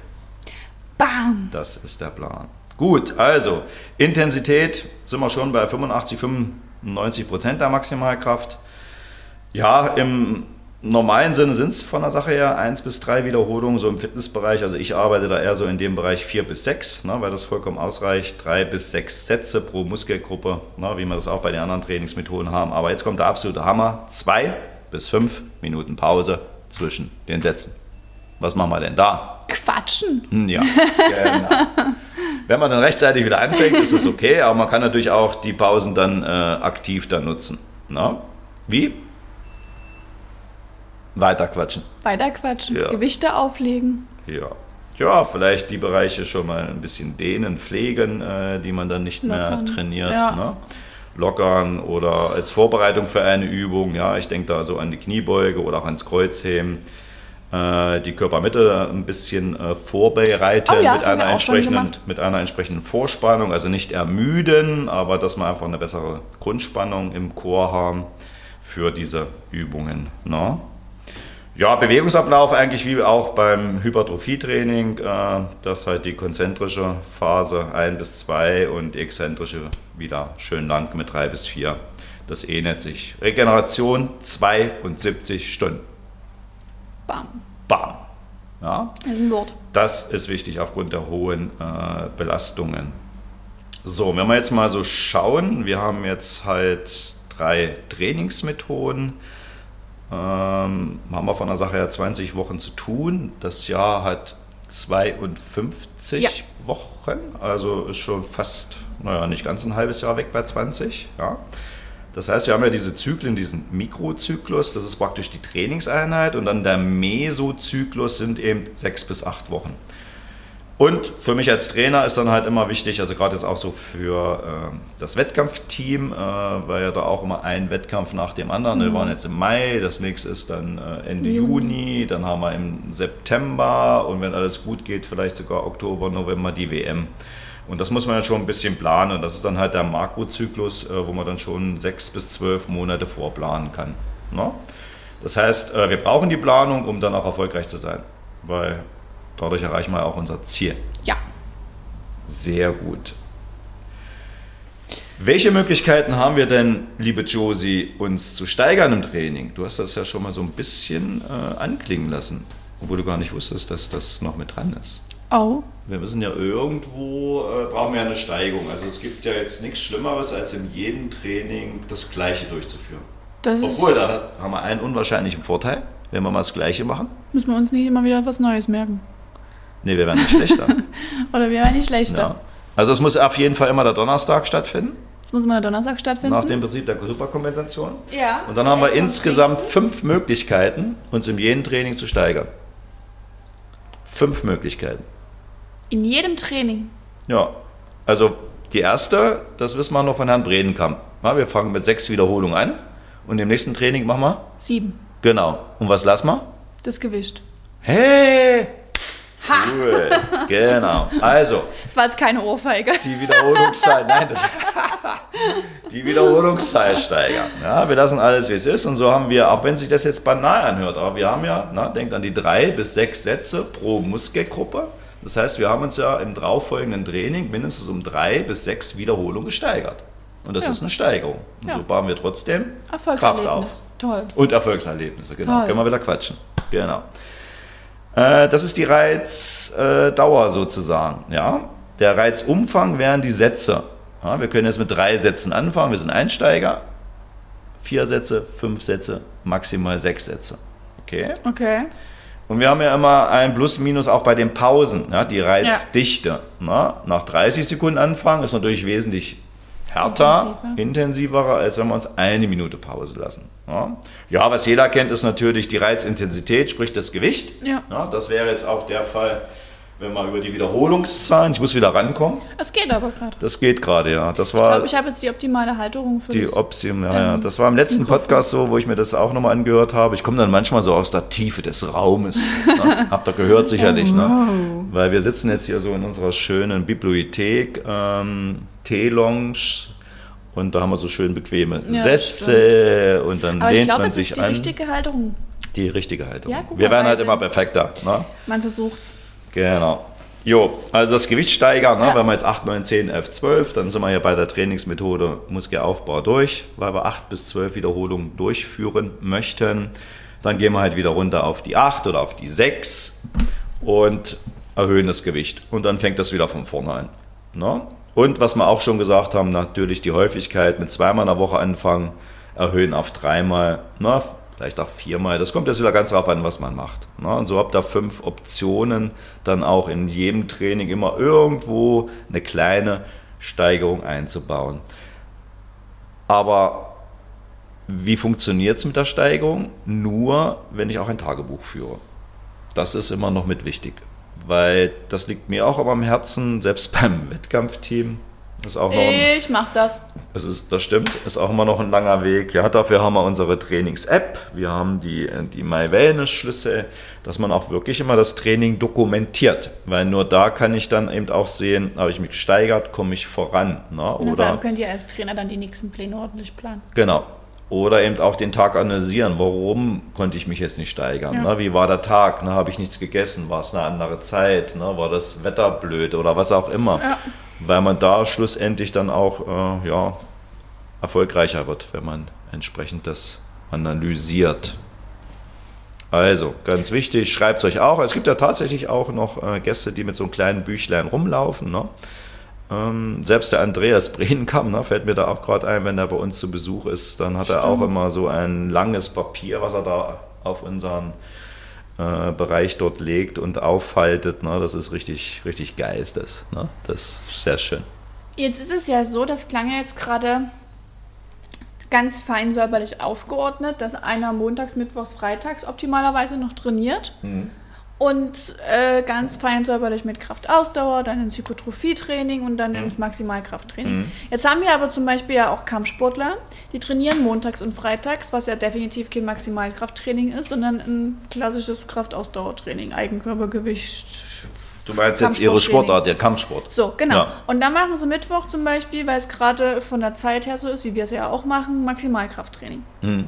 Bam! Das ist der Plan. Gut, also Intensität sind wir schon bei 85, 95 Prozent der Maximalkraft. Ja, im normalen Sinne sind es von der Sache her 1 bis 3 Wiederholungen, so im Fitnessbereich. Also ich arbeite da eher so in dem Bereich 4 bis 6, ne, weil das vollkommen ausreicht. 3 bis 6 Sätze pro Muskelgruppe, ne, wie wir das auch bei den anderen Trainingsmethoden haben. Aber jetzt kommt der absolute Hammer. 2 bis 5 Minuten Pause zwischen den Sätzen. Was machen wir denn da? Quatschen! Hm, Ja, genau. Wenn man dann rechtzeitig wieder anfängt, ist das okay, aber man kann natürlich auch die Pausen dann äh, aktiv dann nutzen. Na? Wie? Weiter quatschen. Weiter quatschen. Ja. Gewichte auflegen. Ja. Ja, vielleicht die Bereiche schon mal ein bisschen dehnen, pflegen, äh, die man dann nicht Lockern. mehr trainiert. Ja. Ne? Lockern oder als Vorbereitung für eine Übung. Ja, ich denke da so an die Kniebeuge oder auch ans Kreuzheben. Äh, die Körpermitte ein bisschen äh, vorbereiten Oh ja, mit, einer entsprechenden, mit einer entsprechenden Vorspannung. Also nicht ermüden, aber dass wir einfach eine bessere Grundspannung im Chor haben für diese Übungen. Ne? Ja, Bewegungsablauf eigentlich wie auch beim Hypertrophietraining, äh, dass halt die konzentrische Phase 1 bis 2 und die exzentrische wieder schön lang mit 3 bis 4. Das ähnelt sich. Regeneration 72 Stunden. Bam. Bam. Ja, Das ist ein Wort. das ist wichtig aufgrund der hohen äh, Belastungen. So, wenn wir jetzt mal so schauen, wir haben jetzt halt drei Trainingsmethoden. Ähm, haben wir von der Sache her 20 Wochen zu tun. Das Jahr hat 52 Ja. Wochen, also ist schon fast, naja, nicht ganz ein halbes Jahr weg bei 20. Ja. Das heißt, wir haben ja diese Zyklen, diesen Mikrozyklus, das ist praktisch die Trainingseinheit und dann der Mesozyklus sind eben sechs bis acht Wochen. Und für mich als Trainer ist dann halt immer wichtig, also gerade jetzt auch so für äh, das Wettkampfteam, äh, weil ja da auch immer ein Wettkampf nach dem anderen. Wir waren jetzt im Mai, das nächste ist dann äh, Ende Juni, dann haben wir im September und wenn alles gut geht, vielleicht sogar Oktober, November die WM. Und das muss man ja schon ein bisschen planen. Das ist dann halt der Makrozyklus, äh, wo man dann schon sechs bis zwölf Monate vorplanen kann. Ne? Das heißt, äh, wir brauchen die Planung, um dann auch erfolgreich zu sein, weil dadurch erreichen wir auch unser Ziel. Ja. Sehr gut. Welche Möglichkeiten haben wir denn, liebe Josie, uns zu steigern im Training? Du hast das ja schon mal so ein bisschen äh, anklingen lassen, obwohl du gar nicht wusstest, dass das noch mit dran ist. Oh. Wir müssen ja irgendwo, äh, brauchen wir eine Steigung. Also es gibt ja jetzt nichts Schlimmeres, als in jedem Training das Gleiche durchzuführen. Das Obwohl, da haben wir einen unwahrscheinlichen Vorteil, wenn wir mal das Gleiche machen. müssen wir uns nicht immer wieder was Neues merken. Nee, wir werden nicht schlechter. Oder wir werden nicht schlechter. ja. Also es muss auf jeden Fall immer der Donnerstag stattfinden, Das muss immer am Donnerstag stattfinden. nach dem Prinzip der Hyperkompensation. ja. Und dann haben wir insgesamt fünf Möglichkeiten, uns in jedem Training zu steigern. Fünf Möglichkeiten. In jedem Training. Ja, also die erste, das wissen wir noch von Herrn Bredenkamp. Ja, wir fangen mit sechs Wiederholungen an und im nächsten Training machen wir? Sieben. Genau. Und was lassen wir? Das Gewicht. Hey! Cool, genau. Also, Das war jetzt keine Ohrfeige. die Wiederholungszahl, nein, das, die Wiederholungszahl steigern. Ja, wir lassen alles, wie es ist. Und so haben wir, auch wenn sich das jetzt banal anhört, aber wir haben ja, na, denkt an die drei bis sechs Sätze pro Muskelgruppe. Das heißt, wir haben uns ja im darauffolgenden Training mindestens um drei bis sechs Wiederholungen gesteigert. Und das Ja. ist eine Steigerung. Und Ja. so bauen wir trotzdem Kraft auf. Toll. Und Erfolgserlebnisse, genau. Toll. Können wir wieder quatschen. Genau. Äh, das ist die Reizdauer sozusagen. Ja? Der Reizumfang wären die Sätze. Ja, wir können jetzt mit drei Sätzen anfangen. Wir sind Einsteiger. Vier Sätze, fünf Sätze, maximal sechs Sätze. Okay. Okay. Und wir haben ja immer ein Plus-Minus auch bei den Pausen, ja, die Reizdichte. Na, nach 30 Sekunden anfangen ist natürlich wesentlich härter, Intensiver. intensiverer, als wenn wir uns eine Minute Pause lassen. Ja, ja was jeder kennt, ist natürlich die Reizintensität, sprich das Gewicht. Ja. das wäre jetzt auch der Fall, wenn wir über die Wiederholungszahlen, ich muss wieder rankommen, Es geht aber gerade. das geht gerade, ja. Das Ich war glaube, ich habe jetzt die optimale Halterung für die. Optim, ja, ja. ähm, Das war im letzten Mikrofon. Podcast so, wo ich mir das auch nochmal angehört habe. Ich komme dann manchmal so aus der Tiefe des Raumes. ne? Habt ihr gehört sicherlich, ne? Weil wir sitzen jetzt hier so in unserer schönen Bibliothek, ähm, Teelounge. Und da haben wir so schön bequeme Ja, Sessel und dann aber ich lehnt glaube, man es sich ist die an. richtige Halterung. Die richtige Haltung. Ja, wir werden halt immer perfekter. Ne? Man versucht's. Genau. Jo, also das Gewicht steigern, ne? Ja. wenn wir jetzt 8, 9, 10, 11, 12, dann sind wir ja bei der Trainingsmethode Muskelaufbau durch, weil wir 8 bis 12 Wiederholungen durchführen möchten. Dann gehen wir halt wieder runter auf die 8 oder auf die 6 und erhöhen das Gewicht. Und dann fängt das wieder von vorne an. Ne? Und was wir auch schon gesagt haben, natürlich die Häufigkeit mit zweimal in der Woche anfangen, erhöhen auf dreimal, na, vielleicht auch viermal. Das kommt jetzt wieder ganz darauf an, was man macht. Ne? Und so habt ihr fünf Optionen, dann auch in jedem Training immer irgendwo eine kleine Steigerung einzubauen. Aber wie funktioniert es mit der Steigerung? Nur, wenn ich auch ein Tagebuch führe. Das ist immer noch mit wichtig, weil das liegt mir auch immer am Herzen, selbst beim Wettkampfteam. Ist auch noch ein, Ich mach das. das, ist, das stimmt, ist auch immer noch ein langer Weg. Ja, dafür haben wir unsere Trainings-App, wir haben die, die My Wellness-Schlüssel, dass man auch wirklich immer das Training dokumentiert, weil nur da kann ich dann eben auch sehen, habe ich mich gesteigert, komme ich voran. Ne? Na, Oder allem könnt ihr als Trainer dann die nächsten Pläne ordentlich planen. Genau. Oder eben auch den Tag analysieren. Warum konnte ich mich jetzt nicht steigern? Ja. Ne? Wie war der Tag? Ne? Habe ich nichts gegessen? War es eine andere Zeit? Ne? War das Wetter blöd oder was auch immer? Ja. Weil man da schlussendlich dann auch äh, ja, erfolgreicher wird, wenn man entsprechend das analysiert. Also, ganz wichtig, schreibt es euch auch. Es gibt ja tatsächlich auch noch äh, Gäste, die mit so einem kleinen Büchlein rumlaufen. Ne? Ähm, selbst der Andreas Brehenkamp, ne, fällt mir da auch gerade ein, wenn er bei uns zu Besuch ist, dann hat er auch Stimmt. immer so ein langes Papier, was er da auf unseren äh, Bereich dort legt und auffaltet. Ne? Das ist richtig, richtig geil, ist das. Ne? Das ist sehr schön. Jetzt ist es ja so, das klang ja jetzt gerade ganz fein säuberlich aufgeordnet, dass einer montags, mittwochs, freitags optimalerweise noch trainiert. Und äh, ganz fein säuberlich mit Kraftausdauer, dann ins Hypertrophietraining und dann ins Maximalkrafttraining. Jetzt haben wir aber zum Beispiel ja auch Kampfsportler, die trainieren montags und freitags, was ja definitiv kein Maximalkrafttraining ist, sondern ein klassisches Kraftausdauertraining, Eigenkörpergewicht. Du meinst jetzt ihre. Sportart, der Kampfsport. So, genau. Ja. Und dann machen sie Mittwoch zum Beispiel, weil es gerade von der Zeit her so ist, wie wir es ja auch machen, Maximalkrafttraining. Mhm.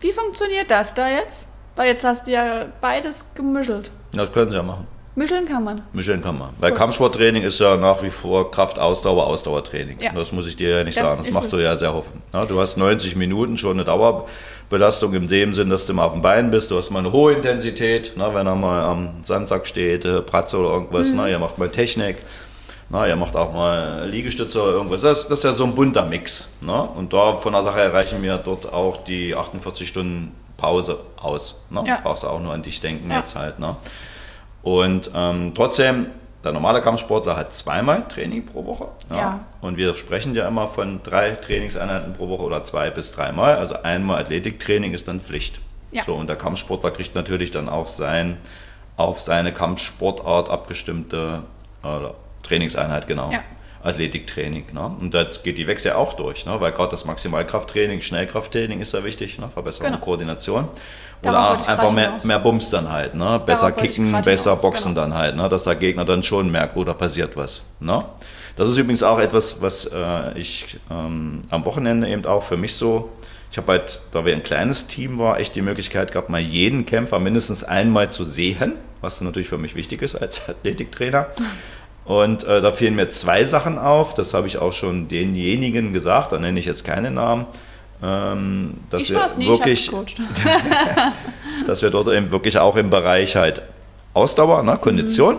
Wie funktioniert das da jetzt? Weil jetzt hast du ja beides gemischelt. Das können sie ja machen. Mischeln kann man. Mischen kann man. Weil Gut. Kampfsporttraining ist ja nach wie vor Kraftausdauer, Ausdauertraining. Ja. Das muss ich dir ja nicht Das sagen. Das macht so es. ja sehr hoffen. Ja, du hast 90 Minuten schon eine Dauerbelastung in dem Sinn, dass du mal auf dem Bein bist. Du hast mal eine hohe Intensität. Na, wenn er mal am Sandsack steht, äh, Pratze oder irgendwas. Mhm. Na, ihr macht mal Technik. Na, ihr macht auch mal Liegestütze oder irgendwas. Das, das ist ja so ein bunter Mix. Ne? Und da von der Sache erreichen wir dort auch die 48 Stunden Pause aus. Ne? Ja. Brauchst du auch nur an dich denken Ja. jetzt halt. Ne? Und ähm, trotzdem, der normale Kampfsportler hat zweimal Training pro Woche. Ja. Und wir sprechen ja immer von drei Trainingseinheiten pro Woche oder zwei bis dreimal. Also einmal Athletiktraining ist dann Pflicht. Ja. So, und der Kampfsportler kriegt natürlich dann auch sein auf seine Kampfsportart abgestimmte äh, Trainingseinheit, genau. Ja. Athletiktraining. Ne? Und da geht die Wechsel auch durch, ne? weil gerade das Maximalkrafttraining, Schnellkrafttraining ist ja wichtig, ne? Verbesserung Genau. der Koordination. Oder ich einfach mehr, hinaus. mehr Bums dann halt, ne? Besser kicken, besser hinaus, boxen genau. dann halt, ne? Dass der Gegner dann schon merkt, oh, da passiert was. Ne? Das ist übrigens auch etwas, was äh, ich ähm, am Wochenende eben auch für mich so. Ich habe halt, da wir ein kleines Team war, echt die Möglichkeit gehabt, mal jeden Kämpfer mindestens einmal zu sehen, was natürlich für mich wichtig ist als Athletiktrainer. Und äh, da fielen mir zwei Sachen auf. Das habe ich auch schon denjenigen gesagt, da nenne ich jetzt keine Namen. Ähm, dass Ich wir es nicht, wirklich, dass wir dort eben wirklich auch im Bereich halt Ausdauer, ne, Kondition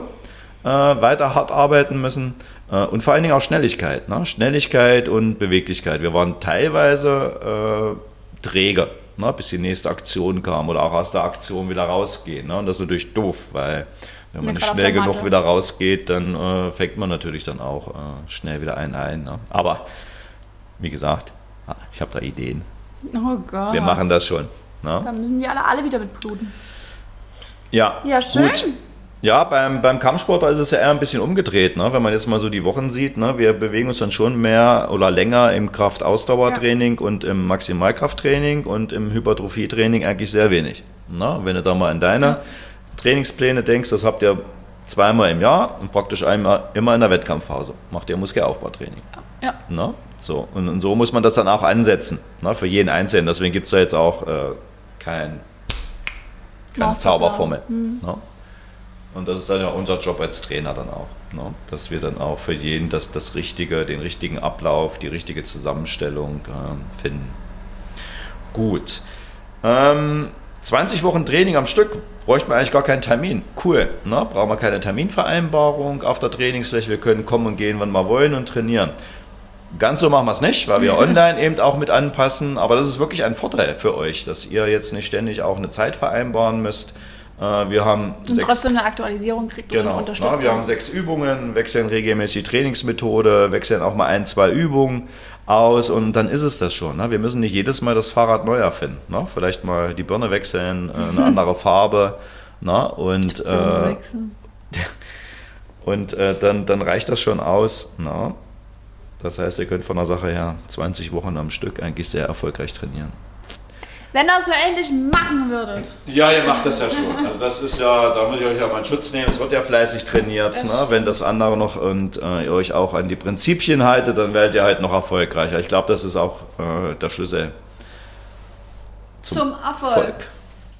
äh, weiter hart arbeiten müssen äh, und vor allen Dingen auch Schnelligkeit. Ne? Schnelligkeit und Beweglichkeit. Wir waren teilweise äh, träge, ne, bis die nächste Aktion kam oder auch aus der Aktion wieder rausgehen. Ne? Und das ist natürlich doof, weil wenn man Ja, schnell genug wieder rausgeht, dann äh, fängt man natürlich dann auch äh, schnell wieder einen ein. Ne? Aber wie gesagt, ah, ich habe da Ideen. Oh Gott. Wir machen das schon. Ne? Da müssen die alle, alle wieder mit bluten. Ja, Ja, schön. Gut. Ja, beim, beim Kampfsport ist es ja eher ein bisschen umgedreht. Ne? Wenn man jetzt mal so die Wochen sieht, ne? wir bewegen uns dann schon mehr oder länger im Kraft-Ausdauertraining und im Maximalkrafttraining und im Hypertrophietraining eigentlich sehr wenig. Ne? Wenn du da mal an deine Ja. Trainingspläne denkst, das habt ihr zweimal im Jahr und praktisch einmal immer in der Wettkampfpause. Macht ihr Muskelaufbautraining. Ja. Ne? So, und, und so muss man das dann auch ansetzen, ne? für jeden Einzelnen. Deswegen gibt es da jetzt auch äh, kein, keine. Zauberformel. Ne? Und das ist dann ja unser Job als Trainer dann auch, ne? dass wir dann auch für jeden das, das Richtige, den richtigen Ablauf, die richtige Zusammenstellung ähm, finden. Gut. Ähm, 20 Wochen Training am Stück bräuchte man eigentlich gar keinen Termin. Cool. Ne? Brauchen wir keine Terminvereinbarung auf der Trainingsfläche. Wir können kommen und gehen, wann wir wollen und trainieren. Ganz so machen wir es nicht, weil wir online eben auch mit anpassen. Aber das ist wirklich ein Vorteil für euch, dass ihr jetzt nicht ständig auch eine Zeit vereinbaren müsst. Äh, Wir haben Und sechs trotzdem eine Aktualisierung kriegt und Genau. eine Unterstützung. Na, wir haben sechs Übungen, wechseln regelmäßig die Trainingsmethode, wechseln auch mal ein, zwei Übungen aus und dann ist es das schon. Ne? Wir müssen nicht jedes Mal das Fahrrad neu erfinden. Ne? Vielleicht mal die Birne wechseln, äh, eine andere Farbe. Ne? Und, äh, und äh, dann, dann reicht das schon aus. Ne? Das heißt, ihr könnt von der Sache her 20 Wochen am Stück eigentlich sehr erfolgreich trainieren. Wenn ihr es nur endlich machen würdet. Ja, ihr macht das ja schon. Also das ist ja, da muss ich euch ja mal in Schutz nehmen. Es wird ja fleißig trainiert. Das Ne? Wenn das andere noch und äh, ihr euch auch an die Prinzipien haltet, dann werdet ihr halt noch erfolgreicher. Ich glaube, das ist auch äh, der Schlüssel Zum Erfolg. Volk.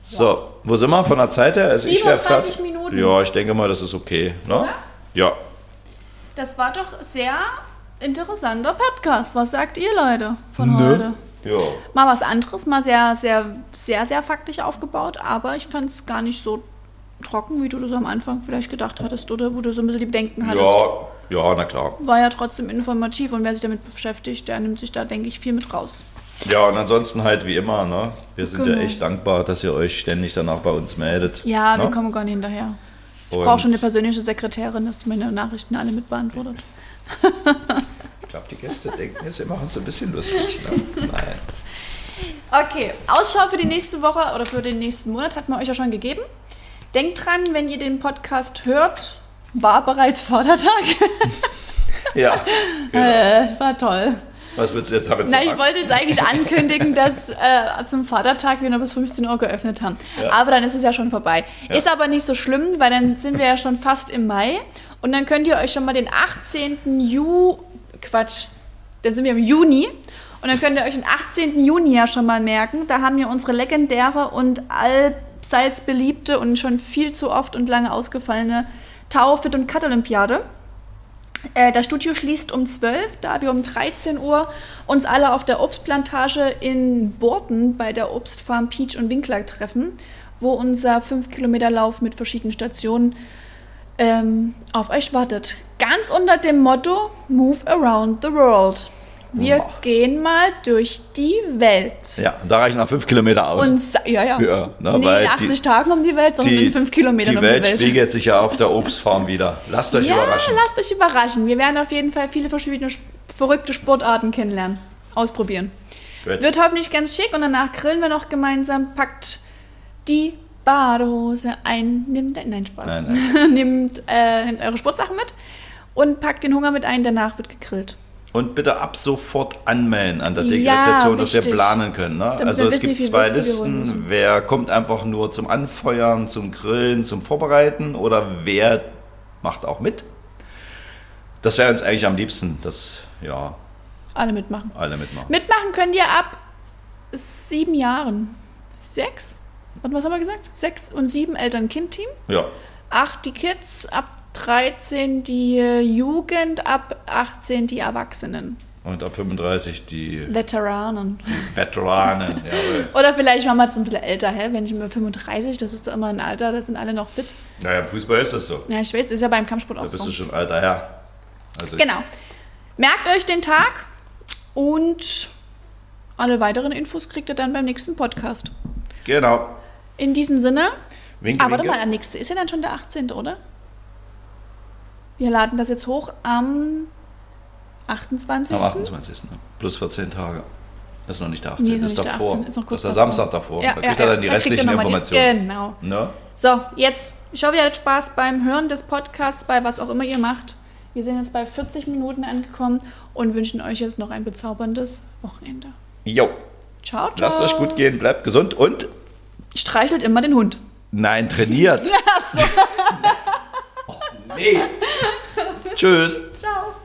So, wo sind wir von der Zeit her? Also ich wär 37 fertig. Minuten. Ja, ich denke mal, das ist okay. Ne? Oder? Ja. Das war doch sehr interessanter Podcast. Was sagt ihr, Leute, von Nö. heute? Ja. Mal was anderes, mal sehr, sehr, sehr, sehr faktisch aufgebaut, aber ich fand es gar nicht so trocken, wie du das am Anfang vielleicht gedacht hattest oder wo du so ein bisschen die Bedenken hattest. Ja, ja, na klar. War ja trotzdem informativ und wer sich damit beschäftigt, der nimmt sich da, denke ich, viel mit raus. Ja, und ansonsten halt wie immer, ne? Wir sind ja Genau. echt dankbar, dass ihr euch ständig danach bei uns meldet. Ja, ne? wir kommen gar nicht hinterher. Ich brauche schon eine persönliche Sekretärin, dass die meine Nachrichten alle mit beantwortet. Ich glaube, die Gäste denken jetzt, wir machen es ein bisschen lustig. Ne? Nein. Okay, Ausschau für die nächste Woche oder für den nächsten Monat hat man euch ja schon gegeben. Denkt dran, wenn ihr den Podcast hört, war bereits Vatertag. Ja, genau. Äh, war toll. Was willst du jetzt damit Na, sagen? ich wollte jetzt eigentlich ankündigen, dass äh, zum Vatertag wir nur bis 15 Uhr geöffnet haben. Ja. Aber dann ist es ja schon vorbei. Ja. Ist aber nicht so schlimm, weil dann sind wir ja schon fast im Mai. Und dann könnt ihr euch schon mal den 18. Ju... Quatsch. Dann sind wir im Juni. Und dann könnt ihr euch den 18. Juni ja schon mal merken. Da haben wir unsere legendäre und allseits beliebte und schon viel zu oft und lange ausgefallene Tauerfit und Cut-Olympiade. Äh, das Studio schließt um 12, da wir um 13 Uhr uns alle auf der Obstplantage in Borten bei der Obstfarm Peach und Winkler treffen, wo unser 5-Kilometer-Lauf mit verschiedenen Stationen ähm, auf euch wartet. Ganz unter dem Motto Move Around the World. Wir Boah. gehen mal durch die Welt. Ja, da reichen nach fünf Kilometer aus. Und ja, ja. Ja, ne, weil in 80 die- Tagen um die Welt, sondern in 5 Kilometern die um Welt die Welt. spiegelt sich ja auf der Obstfarm wieder. Lasst euch ja, überraschen. lasst euch überraschen. Wir werden auf jeden Fall viele verschiedene verrückte Sportarten kennenlernen. Ausprobieren. Gut. Wird hoffentlich ganz schick und danach grillen wir noch gemeinsam. Packt die Badehose ein. Nimmt, nein, Spaß. Nein, nimmt, äh, nehmt eure Sportsachen mit und packt den Hunger mit ein. Danach wird gegrillt. Und bitte ab sofort anmelden an der Ja, Deklaration, dass wir planen können. Ne? Also es wissen, gibt zwei Listen. Wer kommt einfach nur zum Anfeuern, zum Grillen, zum Vorbereiten oder wer macht auch mit? Das wäre uns eigentlich am liebsten, dass ja, Alle mitmachen. alle mitmachen. Mitmachen könnt ihr ab sieben Jahren. Sechs? Und was haben wir gesagt? Sechs und sieben Eltern-Kind-Team. Ja, Acht die Kids, ab 13 die Jugend, ab 18 die Erwachsenen. und ab 35 die Veteranen. Veteranen. jawohl. Oder vielleicht machen wir das ein bisschen älter, hä? Wenn ich mir 35, das ist immer ein Alter, da sind alle noch fit. Naja, im Fußball ist das so. Ja, ich weiß, ist ja beim Kampfsport Da auch bist so. du schon alter Herr. Also Genau. Merkt euch den Tag und alle weiteren Infos kriegt ihr dann beim nächsten Podcast. Genau. In diesem Sinne. Winke, Aber warte winke. mal, der nächste ist ja dann schon der 18., oder? Wir laden das jetzt hoch am 28. Am 28. ne? Plus 14 Tage. Das ist noch nicht der 18. Nee, ist ist davor. 18. Ist noch kurz das ist der davor. Samstag davor. Ja, da ja, kriegt er ja. dann die Da restlichen mal die- Informationen. Genau. Ne? So, jetzt. Ich hoffe, ihr hattet Spaß beim Hören des Podcasts, bei was auch immer ihr macht. Wir sind jetzt bei 40 Minuten angekommen und wünschen euch jetzt noch ein bezauberndes Wochenende. Jo, Ciao, ciao. lasst euch gut gehen, bleibt gesund und Streichelt immer den Hund. Nein, trainiert. Ach so. oh, nee. Tschüss. Ciao.